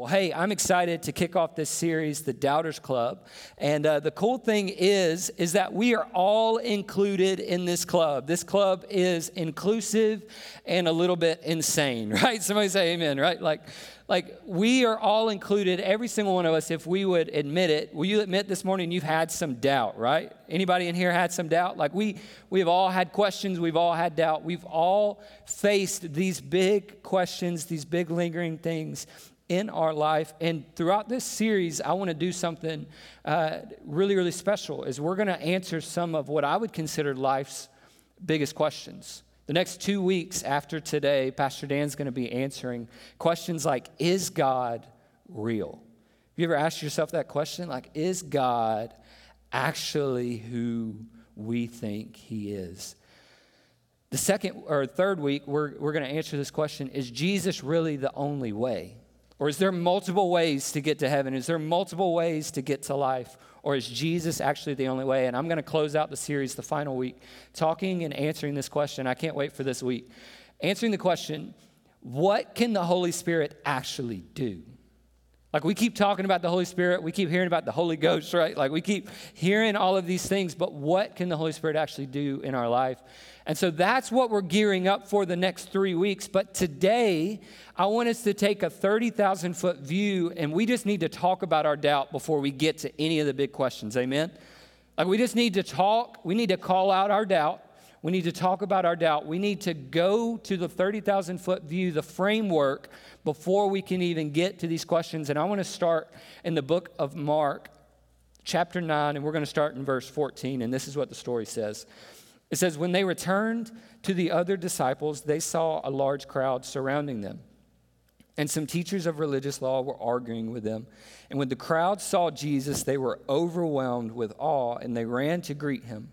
Well, hey, I'm excited to kick off this series, The Doubters Club. And uh, the cool thing is, is that we are all included in this club. This club is inclusive and a little bit insane, right? Somebody say amen, right? Like, like we are all included, every single one of us, if we would admit it. Will you admit this morning you've had some doubt, right? Anybody in here had some doubt? Like we, we have all had questions, we've all had doubt, we've all faced these big questions, these big lingering things in our life. And throughout this series, I want to do something uh, really, really special. Is we're going to answer some of what I would consider life's biggest questions. The next two weeks after today, Pastor Dan's going to be answering questions like Is God real? Have you ever asked yourself that question? Like, is God actually who we think he is? The second or third week, we're, we're going to answer this question Is Jesus really the only way? Or is there multiple ways to get to heaven? Is there multiple ways to get to life? Or is Jesus actually the only way? And I'm going to close out the series the final week talking and answering this question. I can't wait for this week. Answering the question what can the Holy Spirit actually do? Like we keep talking about the Holy Spirit, we keep hearing about the Holy Ghost, right? Like we keep hearing all of these things, but what can the Holy Spirit actually do in our life? And so that's what we're gearing up for the next three weeks. But today, I want us to take a 30,000 foot view, and we just need to talk about our doubt before we get to any of the big questions. Amen? Like we just need to talk, we need to call out our doubt. We need to talk about our doubt. We need to go to the 30,000 foot view, the framework, before we can even get to these questions. And I want to start in the book of Mark, chapter 9, and we're going to start in verse 14. And this is what the story says. It says, When they returned to the other disciples, they saw a large crowd surrounding them. And some teachers of religious law were arguing with them. And when the crowd saw Jesus, they were overwhelmed with awe and they ran to greet him.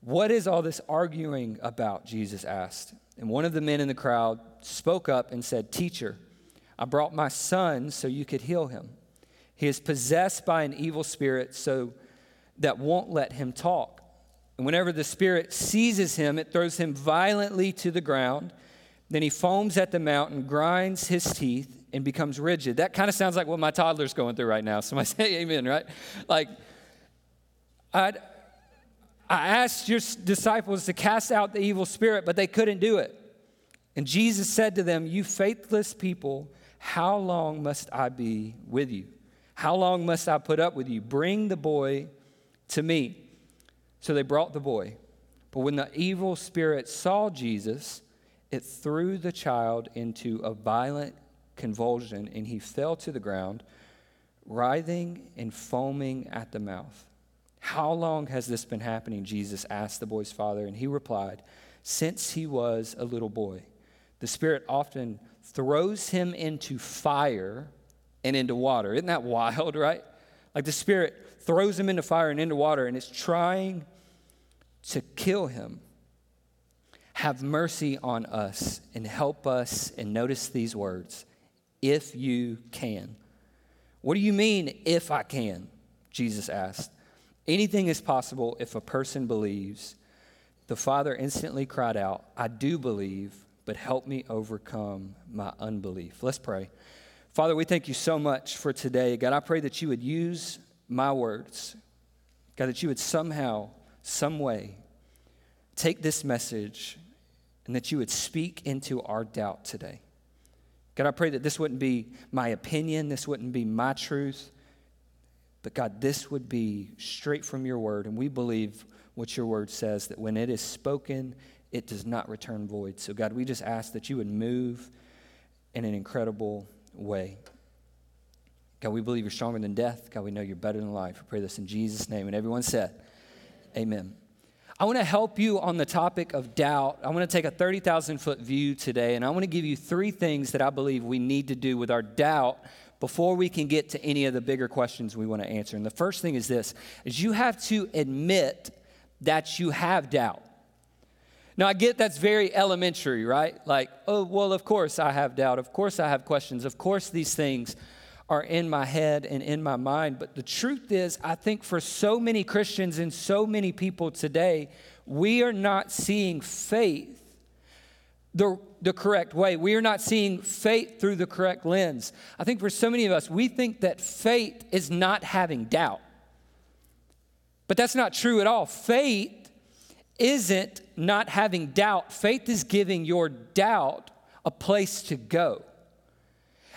What is all this arguing about? Jesus asked. And one of the men in the crowd spoke up and said, Teacher, I brought my son so you could heal him. He is possessed by an evil spirit, so that won't let him talk. And whenever the Spirit seizes him, it throws him violently to the ground. Then he foams at the mouth and grinds his teeth and becomes rigid. That kind of sounds like what my toddler's going through right now. Somebody say amen, right? Like, I'd, I asked your disciples to cast out the evil spirit, but they couldn't do it. And Jesus said to them, You faithless people, how long must I be with you? How long must I put up with you? Bring the boy to me. So they brought the boy. But when the evil spirit saw Jesus, it threw the child into a violent convulsion, and he fell to the ground, writhing and foaming at the mouth. How long has this been happening? Jesus asked the boy's father, and he replied, Since he was a little boy. The Spirit often throws him into fire and into water. Isn't that wild, right? Like the Spirit throws him into fire and into water, and is trying to kill him. Have mercy on us and help us. And notice these words if you can. What do you mean, if I can? Jesus asked. Anything is possible if a person believes. The father instantly cried out, I do believe, but help me overcome my unbelief. Let's pray. Father, we thank you so much for today. God, I pray that you would use my words. God, that you would somehow, some way, take this message and that you would speak into our doubt today. God, I pray that this wouldn't be my opinion, this wouldn't be my truth, but God, this would be straight from your word. And we believe what your word says that when it is spoken, it does not return void. So, God, we just ask that you would move in an incredible way. God, we believe you're stronger than death. God, we know you're better than life. We pray this in Jesus' name. And everyone said, Amen. I want to help you on the topic of doubt. I want to take a 30,000 foot view today, and I want to give you three things that I believe we need to do with our doubt before we can get to any of the bigger questions we want to answer. And the first thing is this is you have to admit that you have doubt. Now, I get that's very elementary, right? Like, oh, well, of course I have doubt. Of course I have questions. Of course these things are in my head and in my mind. But the truth is, I think for so many Christians and so many people today, we are not seeing faith the, the correct way. We are not seeing faith through the correct lens. I think for so many of us, we think that faith is not having doubt. But that's not true at all. Faith isn't not having doubt, faith is giving your doubt a place to go.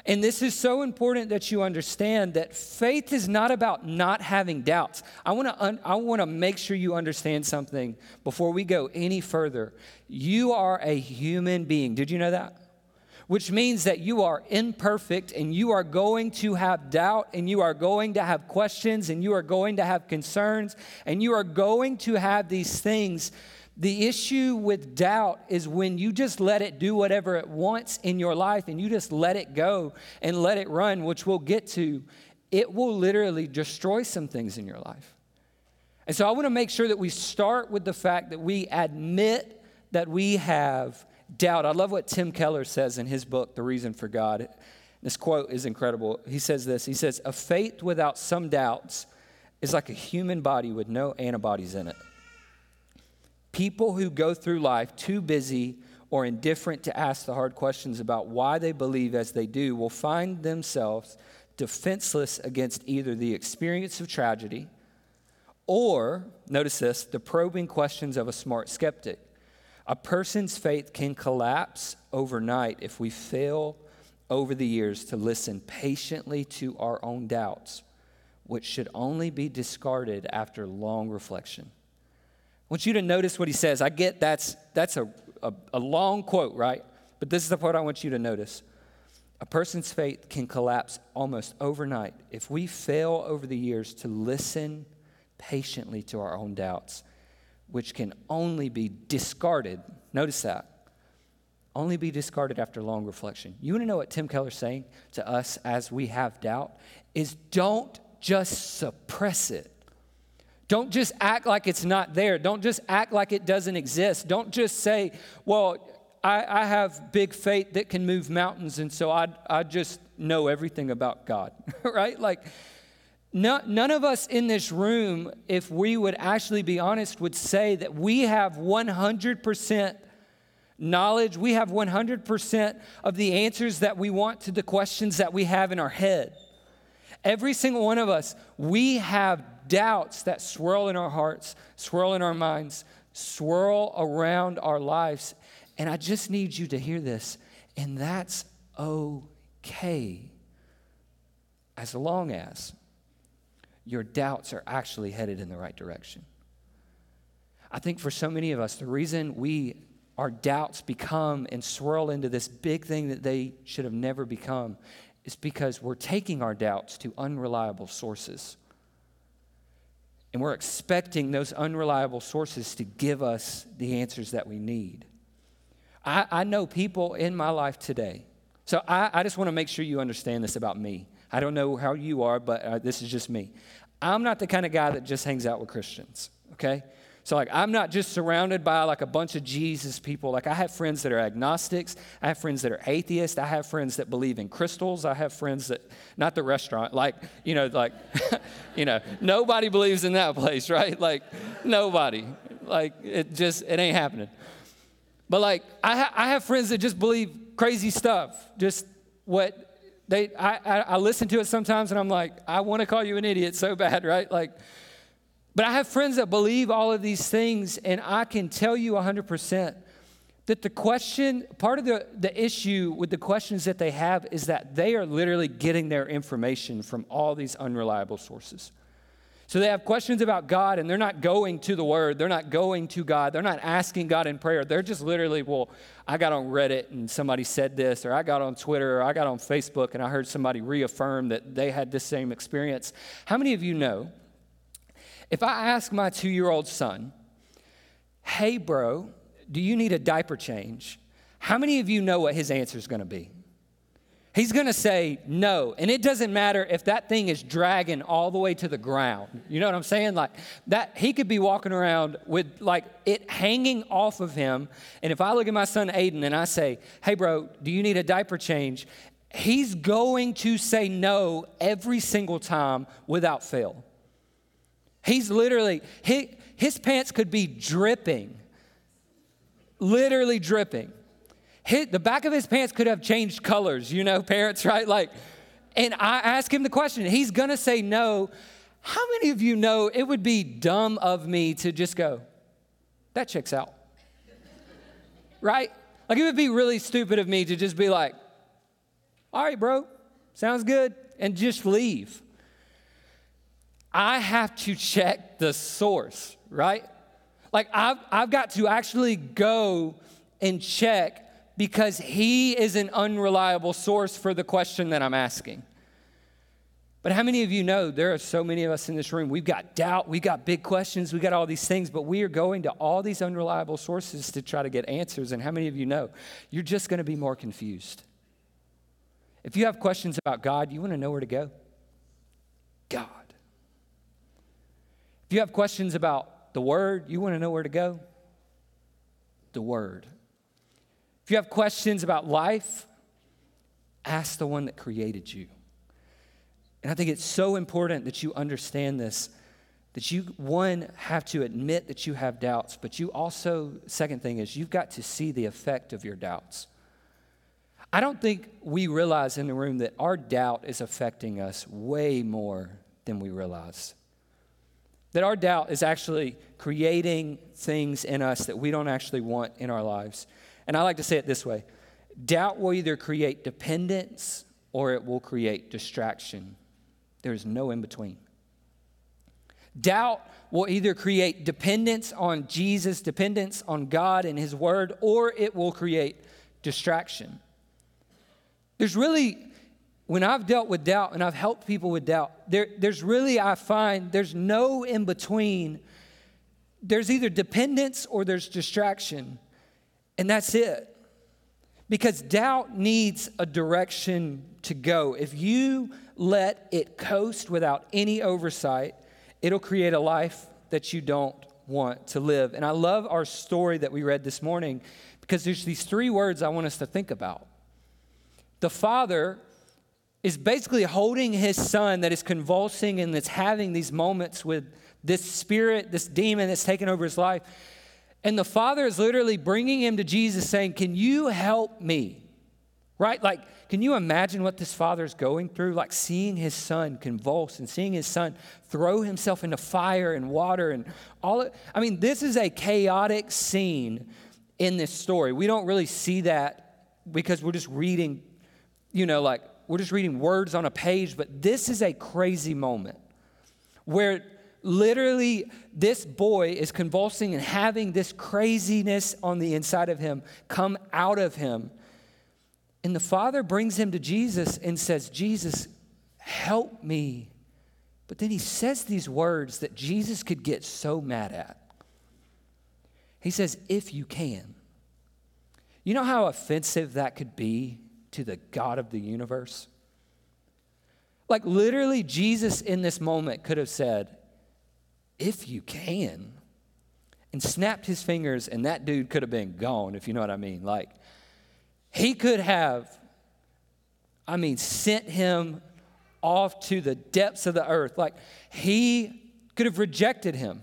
And this is so important that you understand that faith is not about not having doubts. I want to un- I want to make sure you understand something before we go any further. You are a human being. Did you know that? Which means that you are imperfect and you are going to have doubt and you are going to have questions and you are going to have concerns and you are going to have these things the issue with doubt is when you just let it do whatever it wants in your life and you just let it go and let it run, which we'll get to, it will literally destroy some things in your life. And so I want to make sure that we start with the fact that we admit that we have doubt. I love what Tim Keller says in his book, The Reason for God. This quote is incredible. He says this He says, A faith without some doubts is like a human body with no antibodies in it. People who go through life too busy or indifferent to ask the hard questions about why they believe as they do will find themselves defenseless against either the experience of tragedy or, notice this, the probing questions of a smart skeptic. A person's faith can collapse overnight if we fail over the years to listen patiently to our own doubts, which should only be discarded after long reflection want you to notice what he says. I get that's, that's a, a, a long quote, right? But this is the part I want you to notice. A person's faith can collapse almost overnight if we fail over the years to listen patiently to our own doubts, which can only be discarded. Notice that. Only be discarded after long reflection. You want to know what Tim Keller's saying to us as we have doubt? Is don't just suppress it. Don't just act like it's not there. Don't just act like it doesn't exist. Don't just say, well, I, I have big faith that can move mountains, and so I, I just know everything about God, right? Like, no, none of us in this room, if we would actually be honest, would say that we have 100% knowledge, we have 100% of the answers that we want to the questions that we have in our head. Every single one of us, we have doubts that swirl in our hearts, swirl in our minds, swirl around our lives. And I just need you to hear this. And that's okay as long as your doubts are actually headed in the right direction. I think for so many of us, the reason we our doubts become and swirl into this big thing that they should have never become is because we're taking our doubts to unreliable sources. And we're expecting those unreliable sources to give us the answers that we need. I, I know people in my life today. So I, I just want to make sure you understand this about me. I don't know how you are, but uh, this is just me. I'm not the kind of guy that just hangs out with Christians, okay? So, like, I'm not just surrounded by like a bunch of Jesus people. Like, I have friends that are agnostics. I have friends that are atheists. I have friends that believe in crystals. I have friends that, not the restaurant, like, you know, like, you know, nobody believes in that place, right? Like, nobody. Like, it just, it ain't happening. But, like, I, ha- I have friends that just believe crazy stuff. Just what they, I, I, I listen to it sometimes and I'm like, I want to call you an idiot so bad, right? Like, but I have friends that believe all of these things, and I can tell you 100% that the question, part of the, the issue with the questions that they have is that they are literally getting their information from all these unreliable sources. So they have questions about God, and they're not going to the Word. They're not going to God. They're not asking God in prayer. They're just literally, well, I got on Reddit and somebody said this, or I got on Twitter, or I got on Facebook and I heard somebody reaffirm that they had this same experience. How many of you know if I ask my two year old son, hey, bro, do you need a diaper change? How many of you know what his answer is going to be? He's going to say no. And it doesn't matter if that thing is dragging all the way to the ground. You know what I'm saying? Like that he could be walking around with like it hanging off of him. And if I look at my son Aiden and I say, "Hey bro, do you need a diaper change?" He's going to say no every single time without fail. He's literally, he, his pants could be dripping, literally dripping. Hit, the back of his pants could have changed colors, you know, parents, right? Like, and I ask him the question, he's gonna say no. How many of you know it would be dumb of me to just go, that checks out? right? Like, it would be really stupid of me to just be like, all right, bro, sounds good, and just leave. I have to check the source, right? Like, I've, I've got to actually go and check because he is an unreliable source for the question that I'm asking. But how many of you know there are so many of us in this room? We've got doubt, we've got big questions, we've got all these things, but we are going to all these unreliable sources to try to get answers. And how many of you know you're just going to be more confused? If you have questions about God, you want to know where to go? God. If you have questions about the Word, you want to know where to go? The Word. If you have questions about life, ask the one that created you. And I think it's so important that you understand this that you, one, have to admit that you have doubts, but you also, second thing is, you've got to see the effect of your doubts. I don't think we realize in the room that our doubt is affecting us way more than we realize. That our doubt is actually creating things in us that we don't actually want in our lives. And I like to say it this way doubt will either create dependence or it will create distraction. There's no in between. Doubt will either create dependence on Jesus, dependence on God and His Word, or it will create distraction. There's really, when I've dealt with doubt and I've helped people with doubt, there, there's really, I find, there's no in between. There's either dependence or there's distraction, and that's it. Because doubt needs a direction to go. If you let it coast without any oversight, it'll create a life that you don't want to live. And I love our story that we read this morning because there's these three words I want us to think about. The father is basically holding his son that is convulsing and that's having these moments with this spirit, this demon that's taken over his life. And the father is literally bringing him to Jesus saying, Can you help me? Right? Like, can you imagine what this father is going through? Like seeing his son convulse and seeing his son throw himself into fire and water and all it. I mean, this is a chaotic scene in this story. We don't really see that because we're just reading, you know, like we're just reading words on a page, but this is a crazy moment where literally this boy is convulsing and having this craziness on the inside of him come out of him and the father brings him to Jesus and says, Jesus, help me. But then he says these words that Jesus could get so mad at. He says, if you can. You know how offensive that could be to the God of the universe? Like, literally, Jesus in this moment could have said, if you can, and snapped his fingers, and that dude could have been gone, if you know what I mean. Like, he could have, I mean, sent him off to the depths of the earth. Like, he could have rejected him.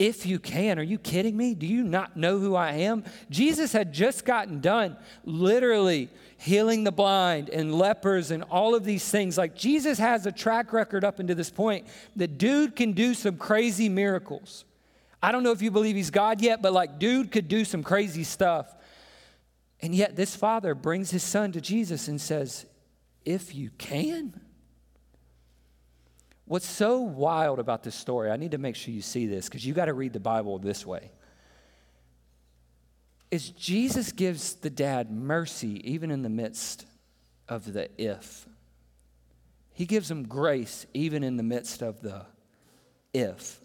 If you can, are you kidding me? Do you not know who I am? Jesus had just gotten done literally healing the blind and lepers and all of these things. Like, Jesus has a track record up until this point. The dude can do some crazy miracles. I don't know if you believe he's God yet, but like, dude could do some crazy stuff. And yet, this father brings his son to Jesus and says, If you can. What's so wild about this story, I need to make sure you see this because you got to read the Bible this way, is Jesus gives the dad mercy even in the midst of the if. He gives him grace even in the midst of the if.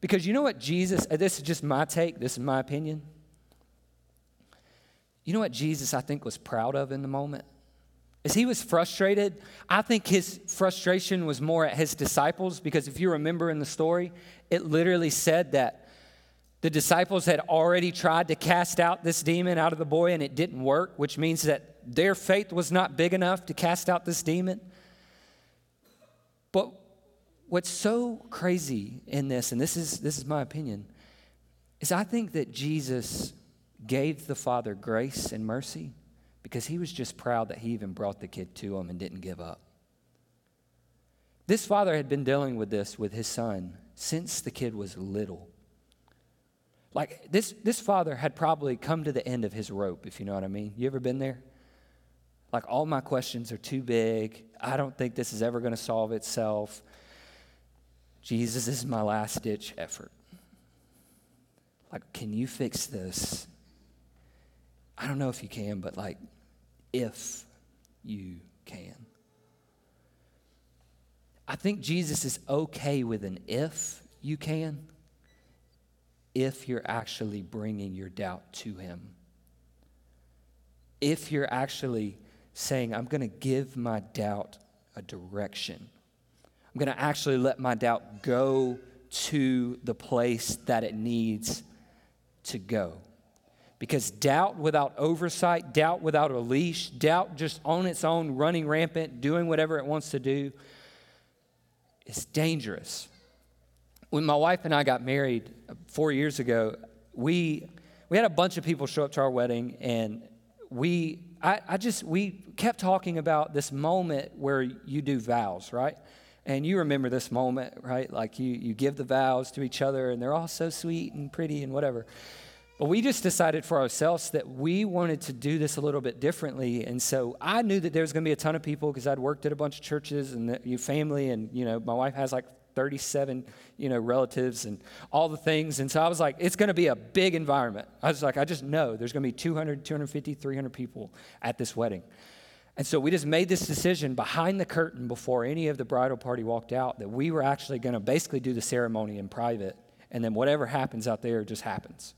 Because you know what Jesus, this is just my take, this is my opinion. You know what Jesus, I think, was proud of in the moment? As he was frustrated, I think his frustration was more at his disciples because if you remember in the story, it literally said that the disciples had already tried to cast out this demon out of the boy and it didn't work, which means that their faith was not big enough to cast out this demon. But what's so crazy in this, and this is, this is my opinion, is I think that Jesus gave the father grace and mercy because he was just proud that he even brought the kid to him and didn't give up. This father had been dealing with this with his son since the kid was little. Like this, this father had probably come to the end of his rope, if you know what I mean. You ever been there? Like, all my questions are too big. I don't think this is ever going to solve itself. Jesus this is my last ditch effort. Like, can you fix this? I don't know if you can, but like, if you can. I think Jesus is okay with an if you can, if you're actually bringing your doubt to Him. If you're actually saying, I'm going to give my doubt a direction, I'm going to actually let my doubt go to the place that it needs to go. Because doubt without oversight, doubt without a leash, doubt just on its own, running rampant, doing whatever it wants to do, is dangerous. When my wife and I got married uh, four years ago, we, we had a bunch of people show up to our wedding, and we, I, I just, we kept talking about this moment where you do vows, right? And you remember this moment, right? Like you, you give the vows to each other, and they're all so sweet and pretty and whatever. But we just decided for ourselves that we wanted to do this a little bit differently. And so I knew that there was going to be a ton of people because I'd worked at a bunch of churches and your family, and you know, my wife has like 37, you know, relatives and all the things. And so I was like, it's going to be a big environment. I was like, I just know there's going to be 200, 250, 300 people at this wedding. And so we just made this decision behind the curtain before any of the bridal party walked out that we were actually going to basically do the ceremony in private. And then whatever happens out there just happens.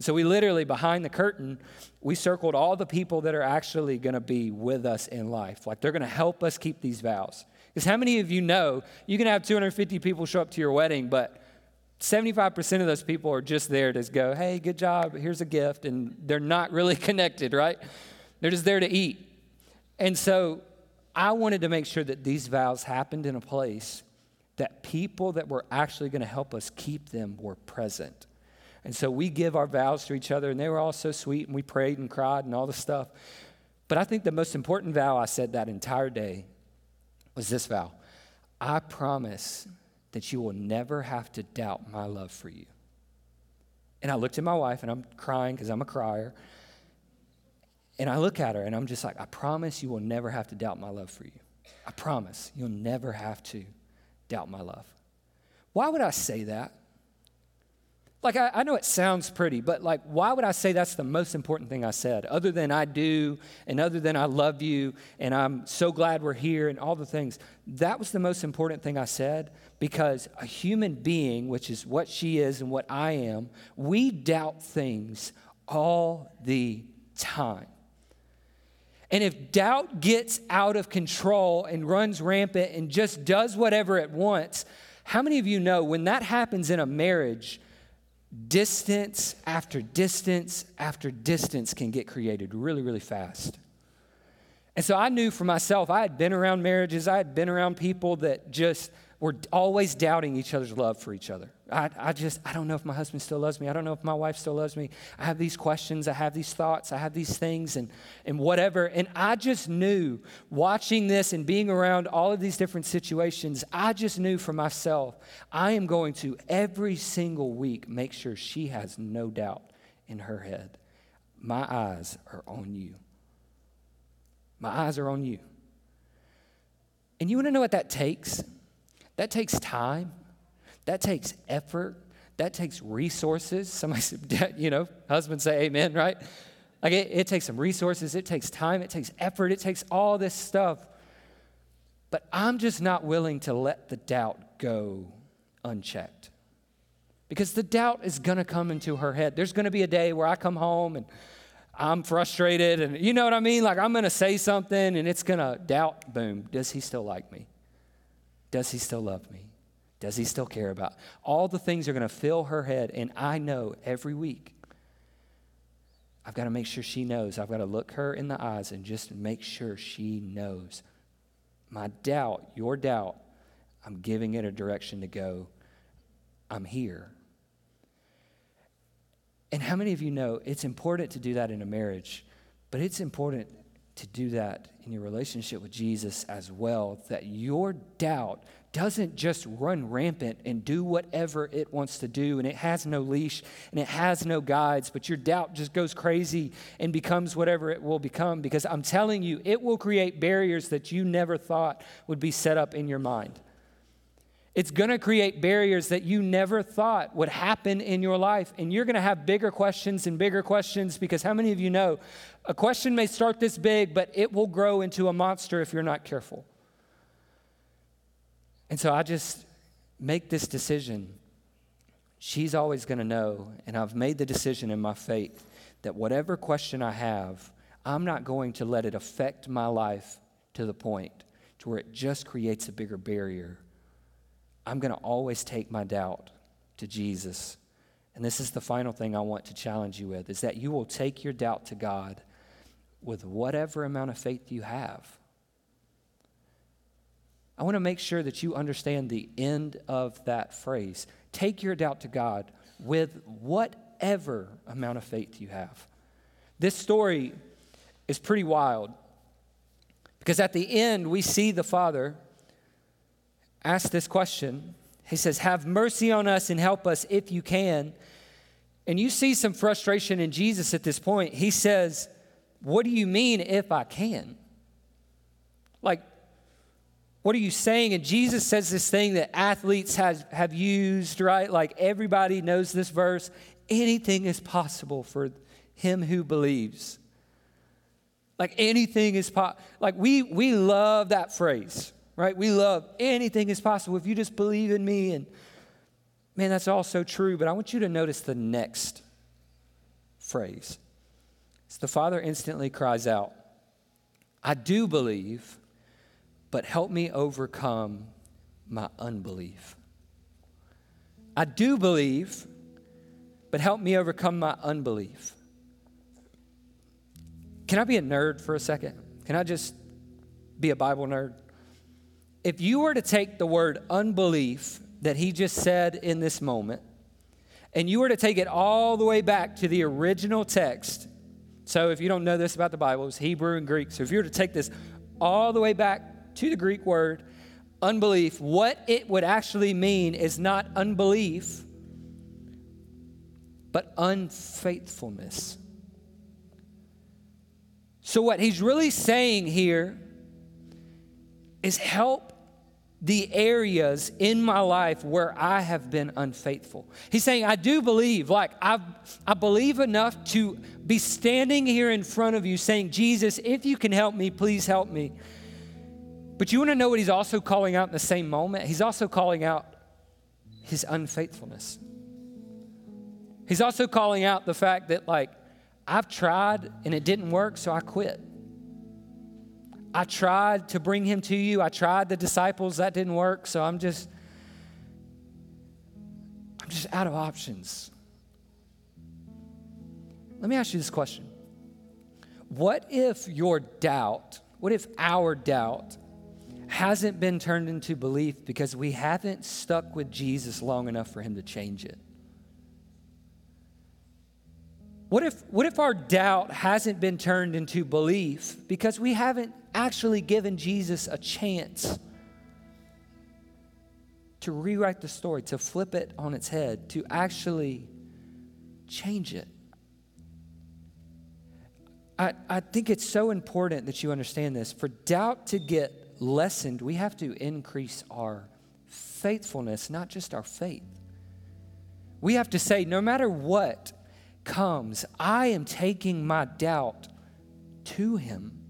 So we literally, behind the curtain, we circled all the people that are actually going to be with us in life. Like they're going to help us keep these vows. Because how many of you know you can have 250 people show up to your wedding, but 75% of those people are just there to go, hey, good job, here's a gift, and they're not really connected, right? They're just there to eat. And so I wanted to make sure that these vows happened in a place that people that were actually going to help us keep them were present. And so we give our vows to each other, and they were all so sweet, and we prayed and cried and all the stuff. But I think the most important vow I said that entire day was this vow I promise that you will never have to doubt my love for you. And I looked at my wife, and I'm crying because I'm a crier. And I look at her, and I'm just like, I promise you will never have to doubt my love for you. I promise you'll never have to doubt my love. Why would I say that? Like, I, I, know it sounds pretty, but like, why would I say that's the most important thing I said? Other than I do, and other than I love you, and I'm so glad we're here, and all the things. That was the most important thing I said because a human being, which is what she is and what I am, we doubt things all the time. And if doubt gets out of control and runs rampant and just does whatever it wants, how many of you know when that happens in a marriage, distance after distance after distance can get created really, really fast. And so I knew for myself, I had been around marriages, I had been around people that just were always doubting each other's love for each other. I, I just, I don't know if my husband still loves me. I don't know if my wife still loves me. I have these questions, I have these thoughts, I have these things, and, and whatever. And I just knew, watching this and being around all of these different situations, I just knew for myself, I am going to every single week make sure she has no doubt in her head. My eyes are on you. My eyes are on you. And you want to know what that takes? That takes time, that takes effort, that takes resources. Somebody said, you know, husbands say amen, right? Like it, it takes some resources, it takes time, it takes effort, it takes all this stuff. But I'm just not willing to let the doubt go unchecked. Because the doubt is going to come into her head. There's going to be a day where I come home and I'm frustrated, and you know what I mean? Like I'm going to say something and it's going to doubt, boom, does he still like me? Does he still love me? Does he still care about? All the things are going to fill her head, and I know every week. I've got to make sure she knows. I've got to look her in the eyes and just make sure she knows. My doubt, your doubt, I'm giving it a direction to go. I'm here. And how many of you know it's important to do that in a marriage, but it's important to do that in your relationship with Jesus as well, that your doubt doesn't just run rampant and do whatever it wants to do, and it has no leash and it has no guides, but your doubt just goes crazy and becomes whatever it will become. Because I'm telling you, it will create barriers that you never thought would be set up in your mind. It's going to create barriers that you never thought would happen in your life. And you're going to have bigger questions and bigger questions because how many of you know a question may start this big, but it will grow into a monster if you're not careful? And so I just make this decision. She's always going to know, and I've made the decision in my faith that whatever question I have, I'm not going to let it affect my life to the point to where it just creates a bigger barrier I'm going to always take my doubt to Jesus. And this is the final thing I want to challenge you with is that you will take your doubt to God with whatever amount of faith you have. I want to make sure that you understand the end of that phrase. Take your doubt to God with whatever amount of faith you have. This story is pretty wild because at the end, we see the Father ask this question. He says, Have mercy on us and help us if you can. And you see some frustration in Jesus at this point. He says, What do you mean if I can? Like, what are you saying? And Jesus says this thing that athletes has, have used, right? Like everybody knows this verse. Anything is possible for him who believes. Like anything is possible. Like we, we love that phrase right? We love anything is possible if you just believe in me. And man, that's all so true. But I want you to notice the next phrase. It's the Father instantly cries out, I do believe, but help me overcome my unbelief. I do believe, but help me overcome my unbelief. Can I be a nerd for a second? Can I just be a Bible nerd? if you were to take the word unbelief that he just said in this moment, and you were to take it all the way back to the original text, so if you don't know this about the Bible, it's Hebrew and Greek. So if you were to take this all the way back to the Greek word unbelief, what it would actually mean is not unbelief, but unfaithfulness. So, what he's really saying here is help the areas in my life where I have been unfaithful. He's saying, I do believe, like, I, I believe enough to be standing here in front of you saying, Jesus, if you can help me, please help me. But you want to know what he's also calling out in the same moment? He's also calling out his unfaithfulness. He's also calling out the fact that, like, I've tried and it didn't work, so I quit. I tried to bring him to you. I tried the disciples. That didn't work. So I'm just, I'm just out of options. Let me ask you this question What if your doubt, what if our doubt hasn't been turned into belief because we haven't stuck with Jesus long enough for him to change it? What if, what if our doubt hasn't been turned into belief because we haven't actually given Jesus a chance to rewrite the story, to flip it on its head, to actually change it? I, I think it's so important that you understand this. For doubt to get lessened, we have to increase our faithfulness, not just our faith. We have to say, no matter what, comes, I am taking my doubt to Him.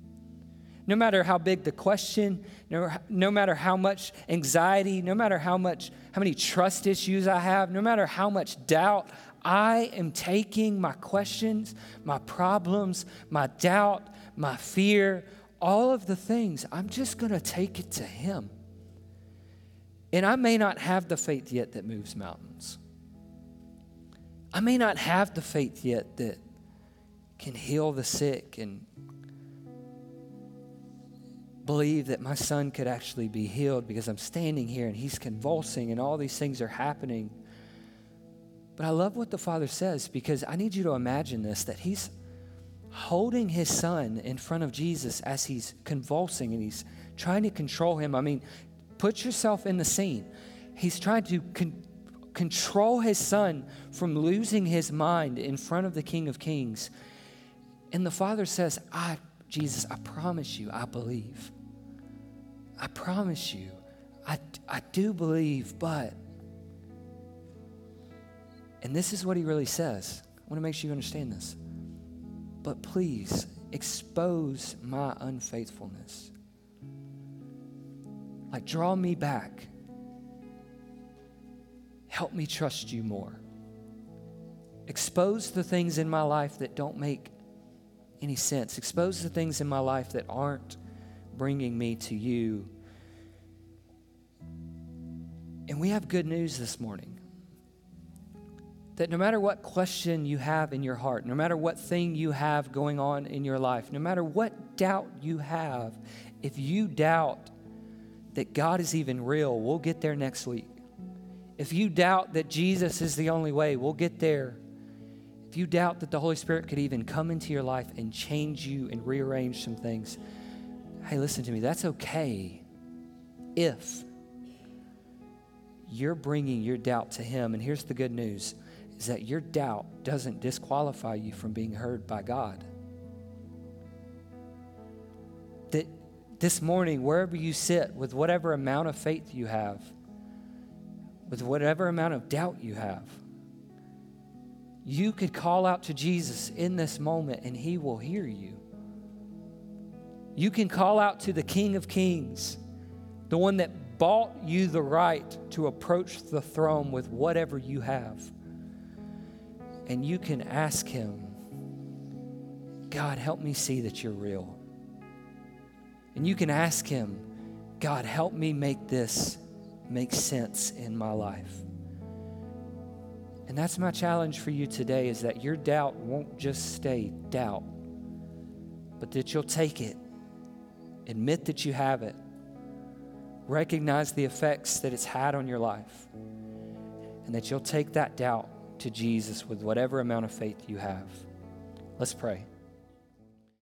No matter how big the question, no, no matter how much anxiety, no matter how much how many trust issues I have, no matter how much doubt, I am taking my questions, my problems, my doubt, my fear, all of the things, I'm just going to take it to Him. And I may not have the faith yet that moves mountains. I may not have the faith yet that can heal the sick and believe that my son could actually be healed because I'm standing here and he's convulsing and all these things are happening. But I love what the Father says because I need you to imagine this that He's holding His Son in front of Jesus as He's convulsing and He's trying to control Him. I mean, put yourself in the scene. He's trying to con- control His Son from losing His mind in front of the King of Kings. And the Father says, I, Jesus, I promise you, I believe. I promise you, I, I do believe, but. And this is what he really says. I want to make sure you understand this. But please expose my unfaithfulness. Like, draw me back. Help me trust you more. Expose the things in my life that don't make any sense. Expose the things in my life that aren't bringing me to you. And we have good news this morning that no matter what question you have in your heart, no matter what thing you have going on in your life, no matter what doubt you have, if you doubt that God is even real, we'll get there next week. If you doubt that Jesus is the only way, we'll get there. If you doubt that the Holy Spirit could even come into your life and change you and rearrange some things, hey, listen to me, that's okay if you're bringing your doubt to Him. And here's the good news is that your doubt doesn't disqualify you from being heard by God. That this morning, wherever you sit, with whatever amount of faith you have, with whatever amount of doubt you have, you could call out to Jesus in this moment and he will hear you. You can call out to the King of Kings, the one that bought you the right to approach the throne with whatever you have and you can ask Him, God, help me see that you're real. And you can ask Him, God, help me make this make sense in my life. And that's my challenge for you today is that your doubt won't just stay doubt, but that you'll take it, admit that you have it, recognize the effects that it's had on your life, and that you'll take that doubt to Jesus with whatever amount of faith you have. Let's pray.